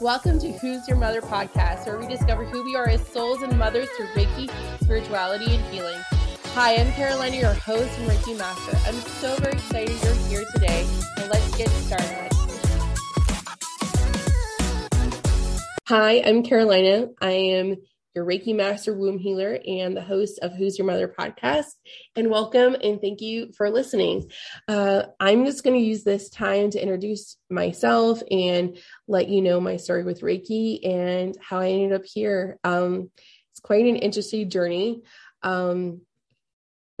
Welcome to Who's Your Mother podcast, where we discover who we are as souls and mothers through Reiki, spirituality, and healing. Hi, I'm Carolina, your host and Reiki master. I'm so very excited you're here today, and let's get started. Hi, I'm Carolina. I am your Reiki Master Womb Healer and the host of Who's Your Mother podcast. And welcome and thank you for listening. Uh, I'm just going to use this time to introduce myself and let you know my story with Reiki and how I ended up here. Um, it's quite an interesting journey. Um,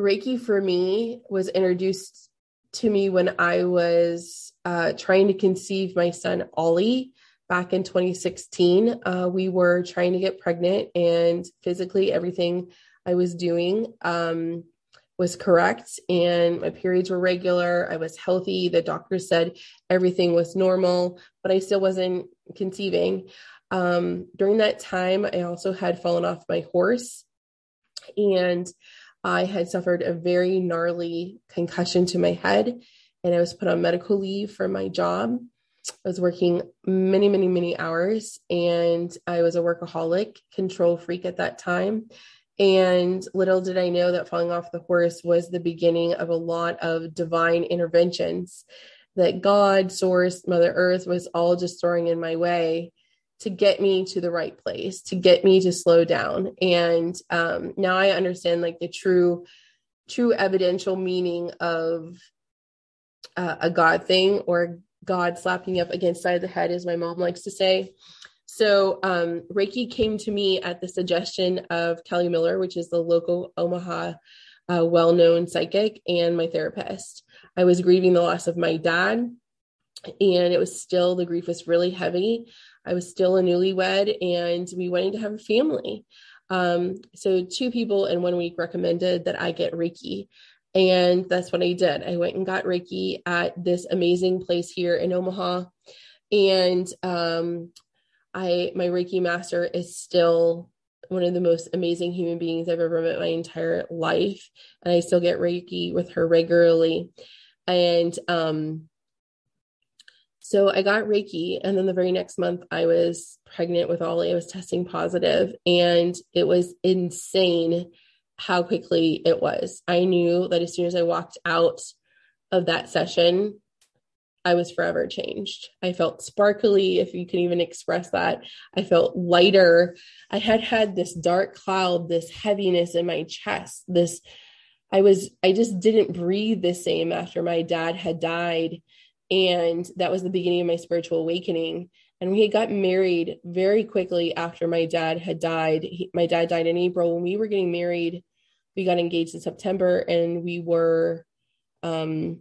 Reiki for me was introduced to me when I was uh, trying to conceive my son, Ollie back in 2016. Uh, we were trying to get pregnant, and physically, everything I was doing um, was correct, and my periods were regular. I was healthy. The doctor said everything was normal, but I still wasn't conceiving. Um, during that time, I also had fallen off my horse, and I had suffered a very gnarly concussion to my head, and I was put on medical leave for my job. I was working many, many, many hours, and I was a workaholic, control freak at that time. And little did I know that falling off the horse was the beginning of a lot of divine interventions that God, Source, Mother Earth was all just throwing in my way to get me to the right place, to get me to slow down. And um, now I understand like the true, true evidential meaning of uh, a God thing or God slapping up against side of the head, as my mom likes to say. So um, Reiki came to me at the suggestion of Kelly Miller, which is the local Omaha uh, well-known psychic and my therapist. I was grieving the loss of my dad, and it was still the grief was really heavy. I was still a newlywed, and we wanted to have a family. Um, so two people in one week recommended that I get Reiki. And that's what I did. I went and got Reiki at this amazing place here in Omaha. And um, I my Reiki master is still one of the most amazing human beings I've ever met my entire life. And I still get Reiki with her regularly. And um, so I got Reiki. And then the very next month, I was pregnant with Ollie. I was testing positive, and it was insane how quickly it was. I knew that as soon as I walked out of that session, I was forever changed. I felt sparkly, if you can even express that. I felt lighter. I had had this dark cloud, this heaviness in my chest, this I was I just didn't breathe the same after my dad had died and that was the beginning of my spiritual awakening and we had gotten married very quickly after my dad had died. He, my dad died in April. When we were getting married, we got engaged in September and we were um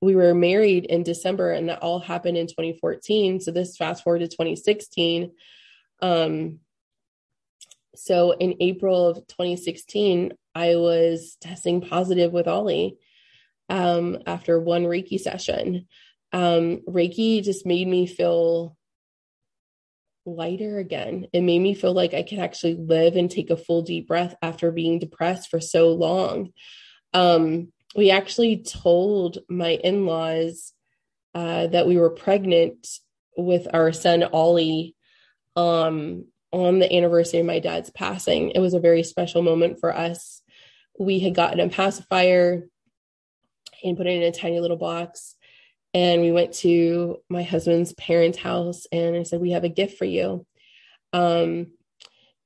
we were married in December and that all happened in 2014 so this fast forward to 2016 um so in April of 2016 I was testing positive with Ollie um after one Reiki session. Um Reiki just made me feel lighter again. It made me feel like I could actually live and take a full deep breath after being depressed for so long. Um, we actually told my in laws uh, that we were pregnant with our son Ollie um, on the anniversary of my dad's passing. It was a very special moment for us. We had gotten a pacifier and put it in a tiny little box and we went to my husband's parents' house and I said, We have a gift for you. Um,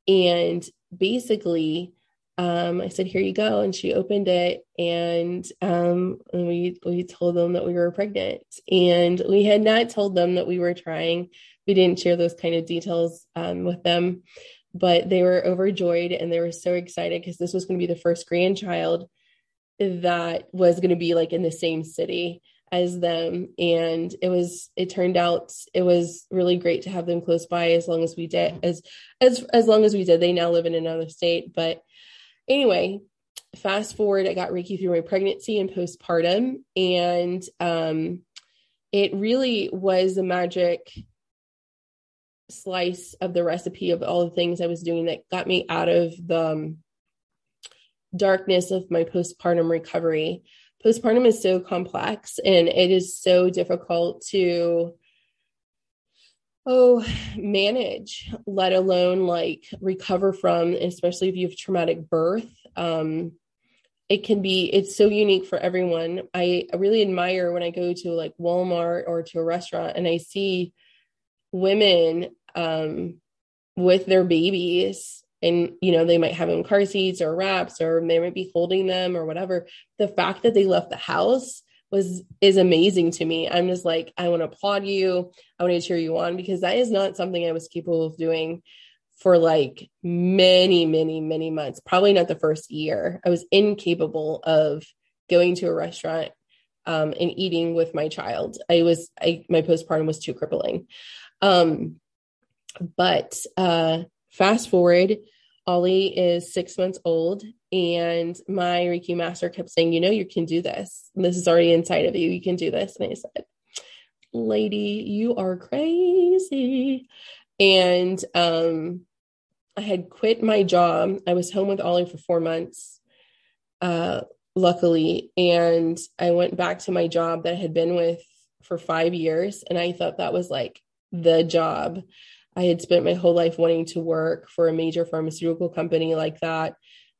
and basically, um, I said, Here you go. And she opened it and, um, and we, we told them that we were pregnant. And we had not told them that we were trying. We didn't share those kind of details um, with them, but they were overjoyed and they were so excited because this was going to be the first grandchild that was going to be like in the same city as them. And it was it turned out it was really great to have them close by as long as we did as as as long as we did. They now live in another state. But anyway fast forward i got reiki through my pregnancy and postpartum. And um it really was a magic slice of the recipe of all the things i was doing that got me out of the um, darkness of my postpartum recovery postpartum is so complex and it is so difficult to oh manage let alone like recover from especially if you have traumatic birth. Um it can be it's so unique for everyone. I really admire when i go to like walmart or to a restaurant and i see women um with their babies and you know they might have them car seats or wraps or they might be holding them or whatever. The fact that they left the house was is amazing to me. I'm just like i want to applaud you. I want to cheer you on because that is not something i was capable of doing for like many many many months probably not the first year. I was incapable of going to a restaurant um, and eating with my child. I was i my postpartum was too crippling. Um, but uh, fast forward Ollie is six months old, and my Reiki master kept saying, You know, you can do this. This is already inside of you. You can do this. And I said, Lady, you are crazy. And um, I had quit my job. I was home with Ollie for four months, uh, luckily. And I went back to my job that I had been with for five years. And I thought that was like the job. I had spent my whole life wanting to work for a major pharmaceutical company like that,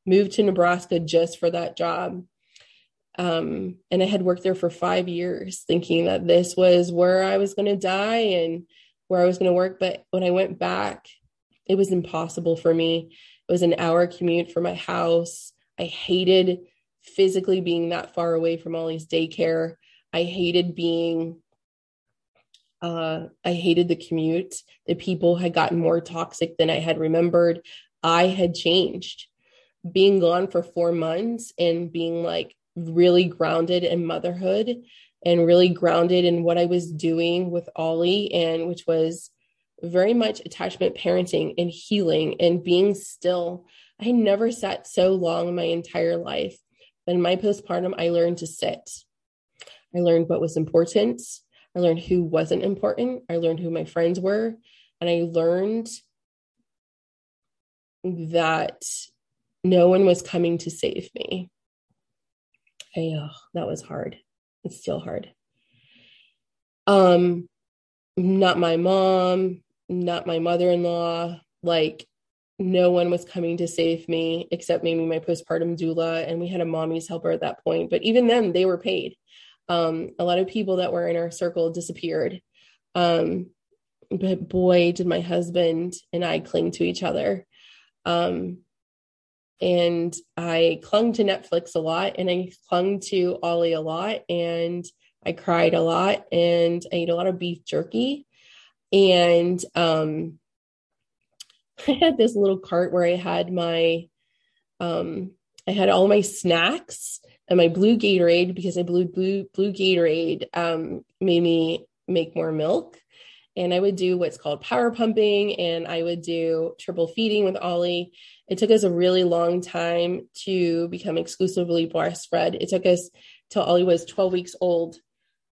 moved to Nebraska just for that job. Um, and I had worked there for five years thinking that this was where I was going to die and where I was going to work. But when I went back, it was impossible for me. It was an hour commute from my house. I hated physically being that far away from Ollie's daycare. I hated being uh, I hated the commute. The people had gotten more toxic than I had remembered. I had changed. Being gone for four months and being like really grounded in motherhood and really grounded in what I was doing with Ollie, and which was very much attachment parenting and healing and being still. I never sat so long in my entire life. But in my postpartum, I learned to sit. I learned what was important. I learned who wasn't important. I learned who my friends were. And I learned that no one was coming to save me. I, oh, that was hard. It's still hard. Um, not my mom, not my mother-in-law, like no one was coming to save me except maybe my postpartum doula and we had a mommy's helper at that point but even then they were paid um, a lot of people that were in our circle disappeared. Um, but boy, did my husband and I cling to each other. Um, and I clung to Netflix a lot and I clung to Ollie a lot and I cried a lot and I ate a lot of beef jerky. And um, I had this little cart where I had my, um, I had all my snacks and my blue Gatorade because I blue blue blue Gatorade um, made me make more milk. And I would do what's called power pumping, and I would do triple feeding with Ollie. It took us a really long time to become exclusively breastfed. It took us till Ollie was 12 weeks old,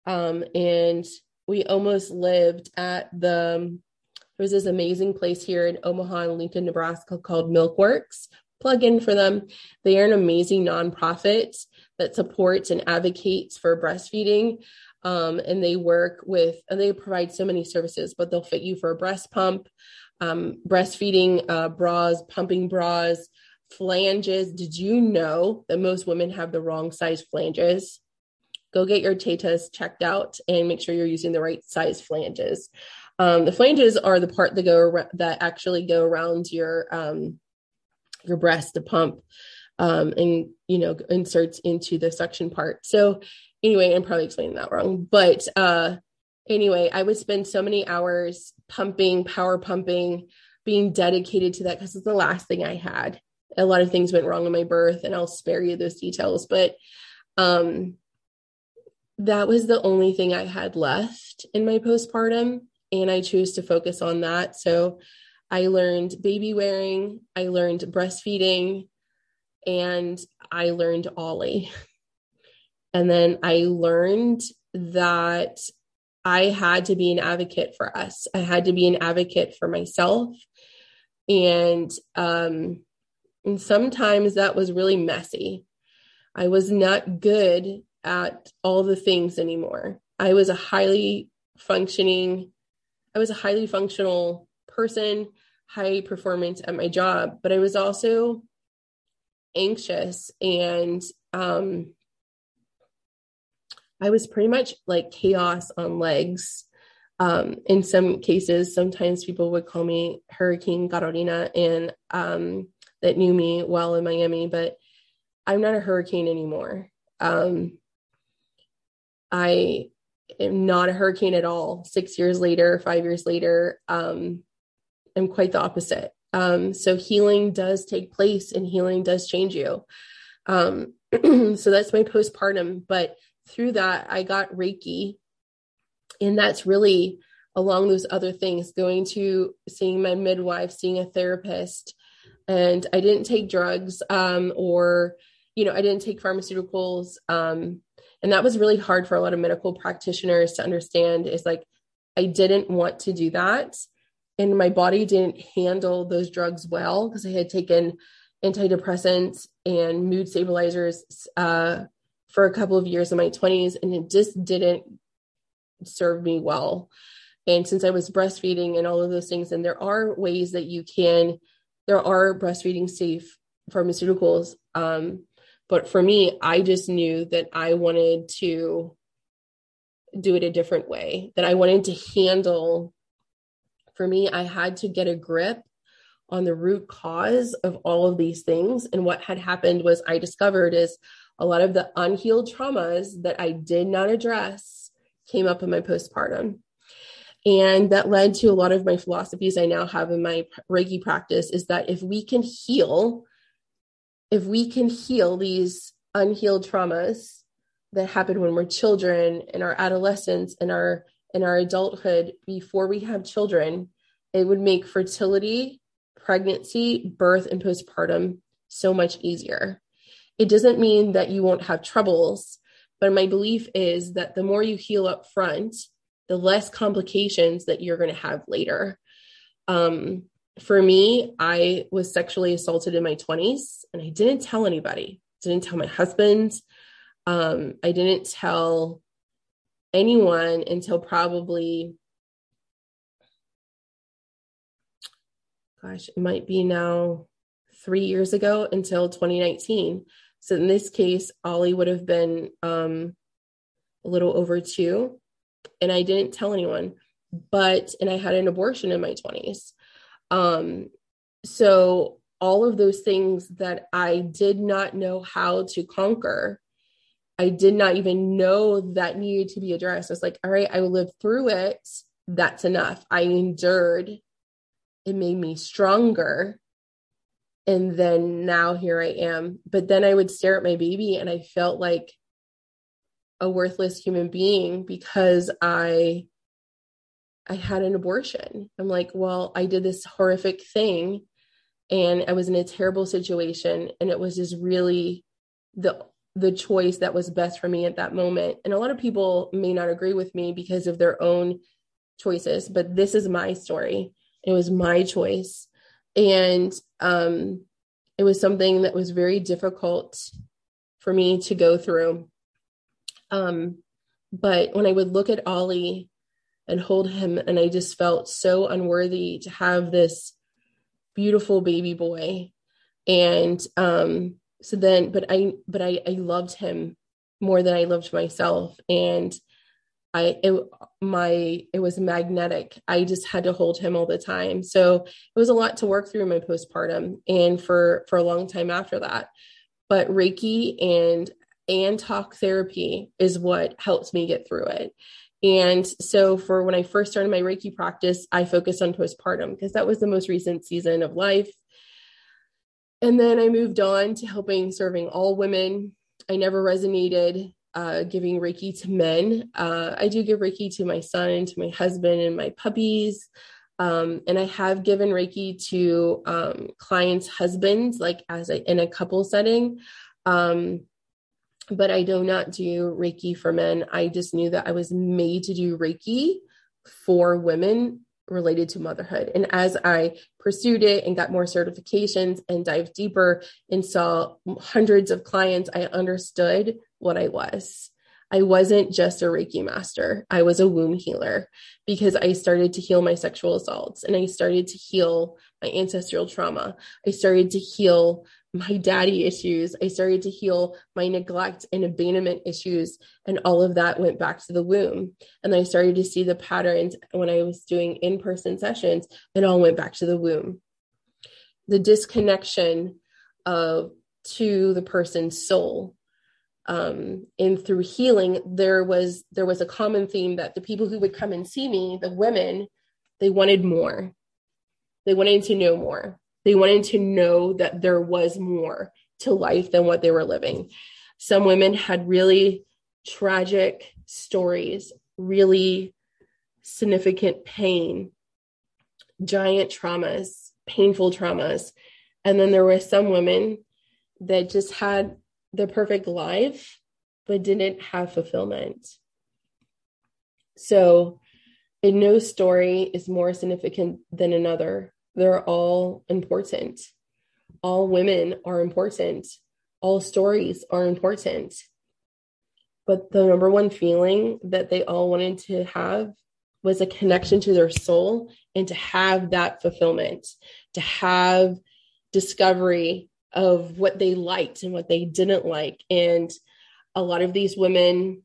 um, and we almost lived at the. There was this amazing place here in Omaha and Lincoln, Nebraska called Milkworks. Plug in for them. They are an amazing nonprofit that supports and advocates for breastfeeding. Um, and they work with, and they provide so many services, but they'll fit you for a breast pump, um, breastfeeding uh, bras, pumping bras, flanges. Did you know that most women have the wrong size flanges? Go get your tetas checked out and make sure you're using the right size flanges. Um, the flanges are the part that go around, that actually go around your um, your breast to pump um, and you know inserts into the suction part. So anyway, I'm probably explaining that wrong, but uh, anyway, I would spend so many hours pumping, power pumping, being dedicated to that because it's the last thing I had. A lot of things went wrong in my birth, and I'll spare you those details, but um, that was the only thing I had left in my postpartum, and I chose to focus on that. So I learned baby wearing, I learned breastfeeding, and I learned Ollie. And then I learned that I had to be an advocate for us. I had to be an advocate for myself. And um and sometimes that was really messy. I was not good at all the things anymore. I was a highly functioning I was a highly functional person, high performance at my job, but I was also anxious and um, I was pretty much like chaos on legs. Um, in some cases, sometimes people would call me Hurricane Carolina, and um, that knew me well in Miami, but I'm not a hurricane anymore. Um, I am not a hurricane at all. Six years later, five years later, um, I'm quite the opposite. Um, so healing does take place and healing does change you. Um, so that's my postpartum. But through that, I got Reiki. And that's really along those other things going to seeing my midwife, seeing a therapist. And I didn't take drugs um, or, you know, I didn't take pharmaceuticals. Um, and that was really hard for a lot of medical practitioners to understand is like, I didn't want to do that. And my body didn't handle those drugs well because I had taken antidepressants and mood stabilizers uh, for a couple of years in my 20s and it just didn't serve me well. And since i was breastfeeding and all of those things and there are ways that you can there are breastfeeding safe pharmaceuticals um, but for me i just knew that i wanted to do it a different way that i wanted to handle for me i had to get a grip on the root cause of all of these things and what had happened was i discovered is a lot of the unhealed traumas that I did not address came up in my postpartum. And that led to a lot of my philosophies I now have in my Reiki practice is that if we can heal, if we can heal these unhealed traumas that happen when we're children and our adolescence and our in our adulthood before we have children, it would make fertility, pregnancy, birth, and postpartum so much easier. It doesn't mean that you won't have troubles, but my belief is that the more you heal up front, the less complications that you're going to have later. Um, for me, I was sexually assaulted in my 20s and I didn't tell anybody. Didn't tell my husband. Um, I didn't tell anyone until probably gosh, it might be now three years ago until 2019. So in this case, Ollie would have been um, a little over two, and I didn't tell anyone. But and I had an abortion in my twenties. Um, so all of those things that I did not know how to conquer, I did not even know that needed to be addressed. I was like, all right, I lived through it. That's enough. I endured. It made me stronger and then now here I am. But then I would stare at my baby and I felt like a worthless human being because I I had an abortion. I'm like, well, I did this horrific thing and I was in a terrible situation and it was just really the the choice that was best for me at that moment. And a lot of people may not agree with me because of their own choices, but this is my story. It was my choice and um, it was something that was very difficult for me to go through. Um, but when I would look at Ollie and hold him, and I just felt so unworthy to have this beautiful baby boy. And um, so then, but I, but I, I loved him more than I loved myself. And I it my it was magnetic. I just had to hold him all the time. So it was a lot to work through in my postpartum and for for a long time after that. But Reiki and and talk therapy is what helps me get through it. And so for when I first started my Reiki practice, I focused on postpartum because that was the most recent season of life. And then I moved on to helping serving all women. I never resonated uh, giving Reiki to men. Uh, I do give Reiki to my son, to my husband, and my puppies. Um, and I have given Reiki to um, clients' husbands, like as a, in a couple setting. Um, but I do not do Reiki for men. I just knew that I was made to do Reiki for women related to motherhood. And as I pursued it and got more certifications and dived deeper and saw hundreds of clients, I understood what I was. I wasn't just a Reiki master, I was a womb healer because I started to heal my sexual assaults and I started to heal my ancestral trauma. I started to heal my daddy issues. I started to heal my neglect and abandonment issues. And all of that went back to the womb. And I started to see the patterns when I was doing in person sessions, it all went back to the womb. The disconnection of to the person's soul um, and through healing there was there was a common theme that the people who would come and see me the women they wanted more they wanted to know more they wanted to know that there was more to life than what they were living some women had really tragic stories really significant pain giant traumas painful traumas and then there were some women that just had the perfect life, but didn't have fulfillment. So, in no story is more significant than another. They're all important. All women are important. All stories are important. But the number one feeling that they all wanted to have was a connection to their soul and to have that fulfillment, to have discovery of what they liked and what they didn't like. And a lot of these women,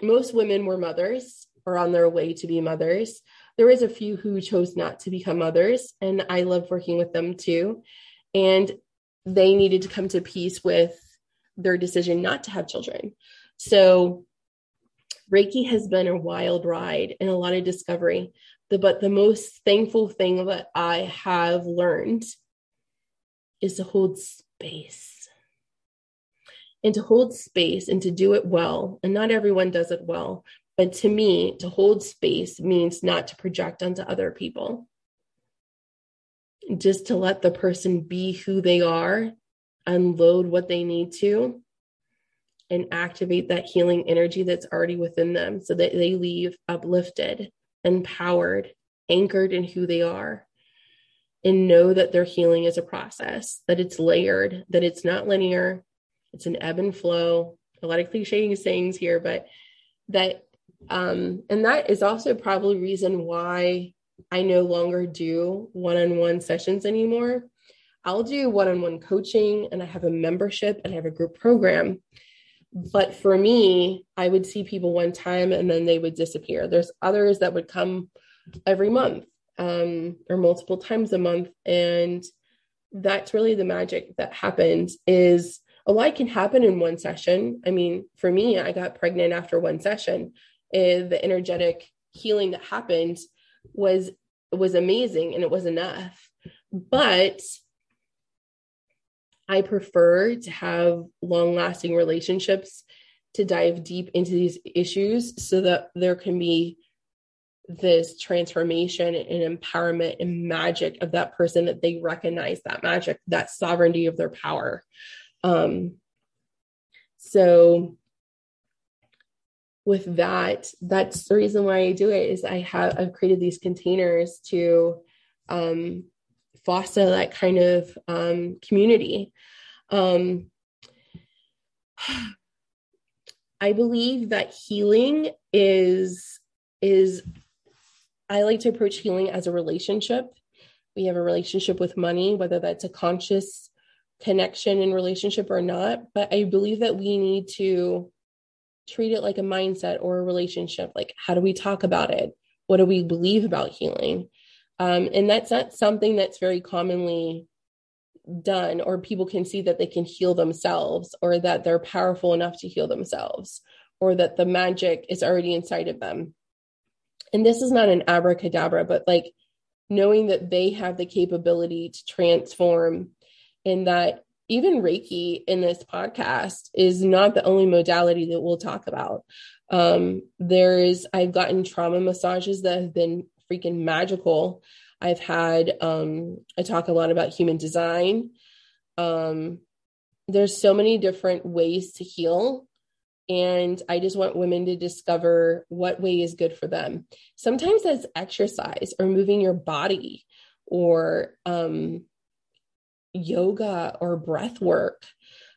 most women were mothers or on their way to be mothers. There was a few who chose not to become mothers, and I love working with them too. And they needed to come to peace with their decision not to have children. So Reiki has been a wild ride and a lot of discovery. The, but the most thankful thing that I have learned is to hold space. And to hold space and to do it well, and not everyone does it well, but to me, to hold space means not to project onto other people. Just to let the person be who they are, unload what they need to, and activate that healing energy that's already within them so that they leave uplifted, empowered, anchored in who they are and know that their healing is a process, that it's layered, that it's not linear, it's an ebb and flow. A lot of cliche sayings here, but that, um, and that is also probably reason why I no longer do one on one sessions anymore. I'll do one on one coaching and I have a membership and I have a group program. But for me, I would see people one time and then they would disappear. There's others that would come every month um, or multiple times a month. And that's really the magic that happens is a lot can happen in one session. I mean, for me, I got pregnant after one session. And the energetic healing that happened was was amazing and it was enough. But I prefer to have long lasting relationships to dive deep into these issues so that there can be this transformation and empowerment and magic of that person that they recognize that magic that sovereignty of their power um so with that that's the reason why i do it is i have i've created these containers to um foster that kind of um community um i believe that healing is is I like to approach healing as a relationship. We have a relationship with money, whether that's a conscious connection and relationship or not. But I believe that we need to treat it like a mindset or a relationship. Like, how do we talk about it? What do we believe about healing? Um, and that's not something that's very commonly done, or people can see that they can heal themselves, or that they're powerful enough to heal themselves, or that the magic is already inside of them and this is not an abracadabra, but like knowing that they have the capability to transform and that even Reiki in this podcast is not the only modality that we'll talk about. Um, there's, I've gotten trauma massages that have been freaking magical. I've had, um, I talk a lot about human design. Um, there's so many different ways to heal and I just want women to discover what way is good for them. Sometimes that's exercise or moving your body or um, yoga or breath work.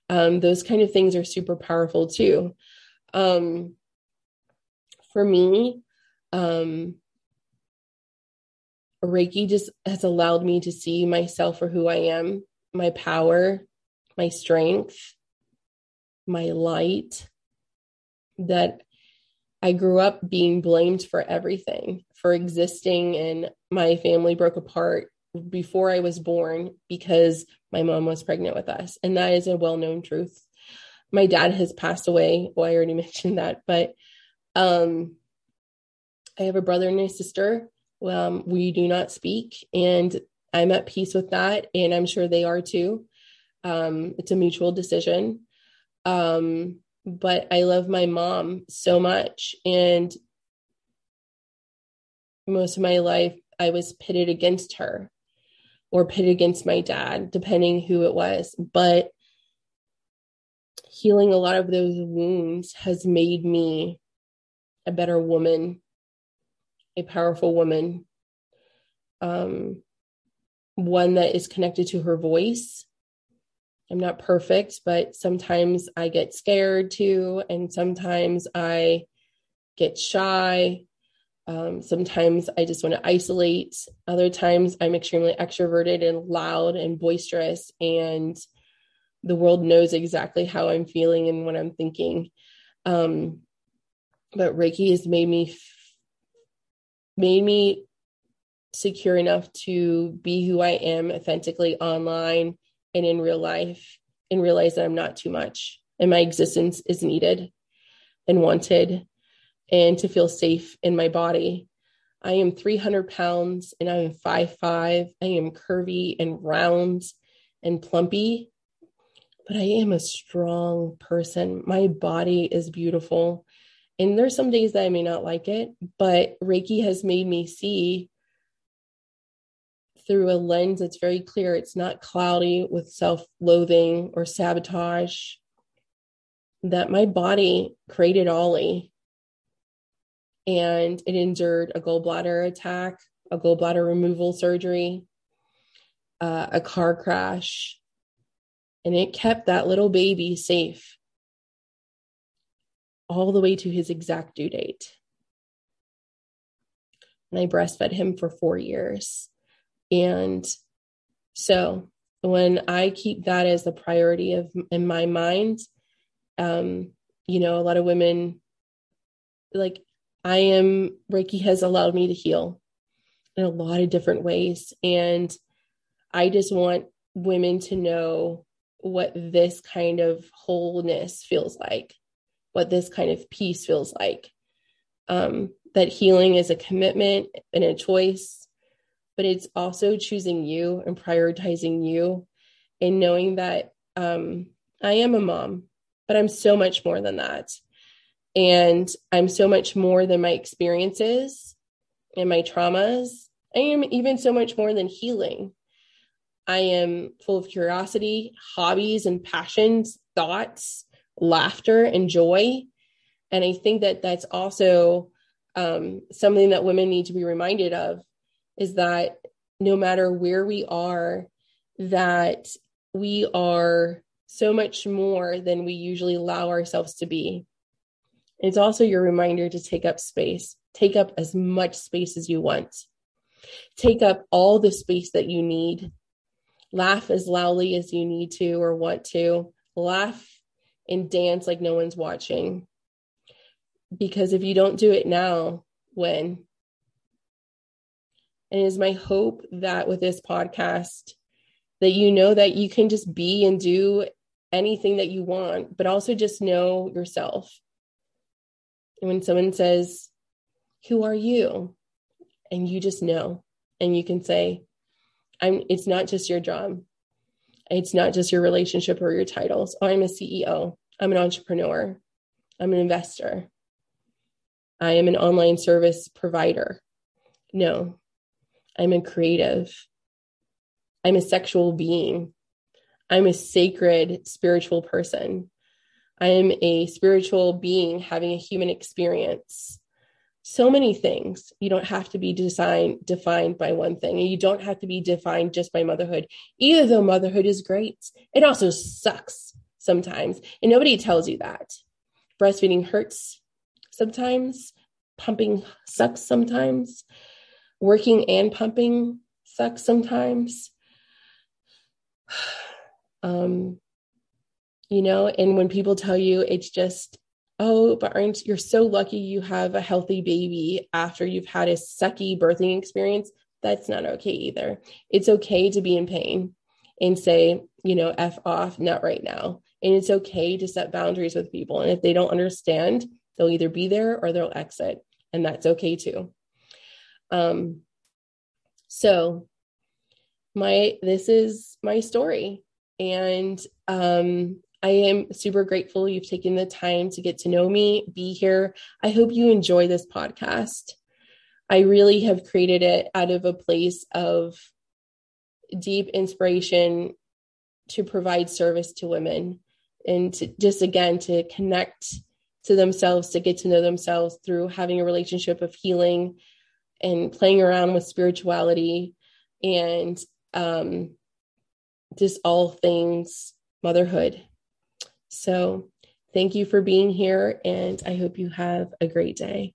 Um, those kind of things are super powerful too. Um, for me, um, Reiki just has allowed me to see myself for who I am, my power, my strength, my light. That I grew up being blamed for everything, for existing, and my family broke apart before I was born because my mom was pregnant with us. And that is a well known truth. My dad has passed away. Well, I already mentioned that, but um, I have a brother and a sister. Um, we do not speak, and I'm at peace with that, and I'm sure they are too. Um, it's a mutual decision. Um, but I love my mom so much, and most of my life I was pitted against her or pitted against my dad, depending who it was. But healing a lot of those wounds has made me a better woman, a powerful woman, um, one that is connected to her voice. I'm not perfect, but sometimes I get scared too, and sometimes I get shy. Um, sometimes I just want to isolate. Other times I'm extremely extroverted and loud and boisterous, and the world knows exactly how I'm feeling and what I'm thinking. Um, but Reiki has made me made me secure enough to be who I am authentically online and in real life and realize that I'm not too much and my existence is needed and wanted and to feel safe in my body. I am 300 pounds and I am 5'5. I am curvy and round and plumpy, but I am a strong person. My body is beautiful. And there's some days that I may not like it, but Reiki has made me see through a lens that's very clear. It's not cloudy with self loathing or sabotage. That my body created Ollie and it endured a gallbladder attack, a gallbladder removal surgery, uh, a car crash, and it kept that little baby safe all the way to his exact due date. And I breastfed him for four years. And so when I keep that as the priority of in my mind, um, you know, a lot of women like I am Reiki has allowed me to heal in a lot of different ways. And I just want women to know what this kind of wholeness feels like what this kind of peace feels like. Um, that healing is a commitment and a choice, but it's also choosing you and prioritizing you and knowing that um, I am a mom, but I'm so much more than that. And I'm so much more than my experiences and my traumas. I am even so much more than healing. I am full of curiosity, hobbies, and passions, thoughts, laughter and joy. And I think that that's also um, something that women need to be reminded of is that no matter where we are, that we are so much more than we usually allow ourselves to be. It's also your reminder to take up space, take up as much space as you want, take up all the space that you need, laugh as loudly as you need to or want to, laugh and dance like no one's watching. Because if you don't do it now, when? And it is my hope that with this podcast, that you know that you can just be and do anything that you want, but also just know yourself. And when someone says, Who are you? And you just know, and you can say, I'm it's not just your job. It's not just your relationship or your titles. I'm a CEO. I'm an entrepreneur. I'm an investor. I am an online service provider. No, I'm a creative. I'm a sexual being. I'm a sacred spiritual person. I am a spiritual being having a human experience so many things. You don't have to be designed, defined by one thing, and you don't have to be defined just by motherhood, either though motherhood is great. It also sucks sometimes, and nobody tells you that. Breastfeeding hurts sometimes, pumping sucks sometimes. Working and pumping sucks sometimes. Um, you know, and when people tell you it's just, oh, but aren't you're so lucky you have a healthy baby after you've had a sucky birthing experience, that's not okay either. It's okay to be in pain and say, you know, F off, not right now. And it's okay to set boundaries with people. And if they don't understand, they'll either be there or they'll exit. And that's okay too. Um, so my this is my story. And um I am super grateful you've taken the time to get to know me, be here. I hope you enjoy this podcast. I really have created it out of a place of deep inspiration to provide service to women and to just again to connect to themselves to get to know themselves through having a relationship of healing and playing around with spirituality and um, just all things motherhood so thank you for being here and i hope you have a great day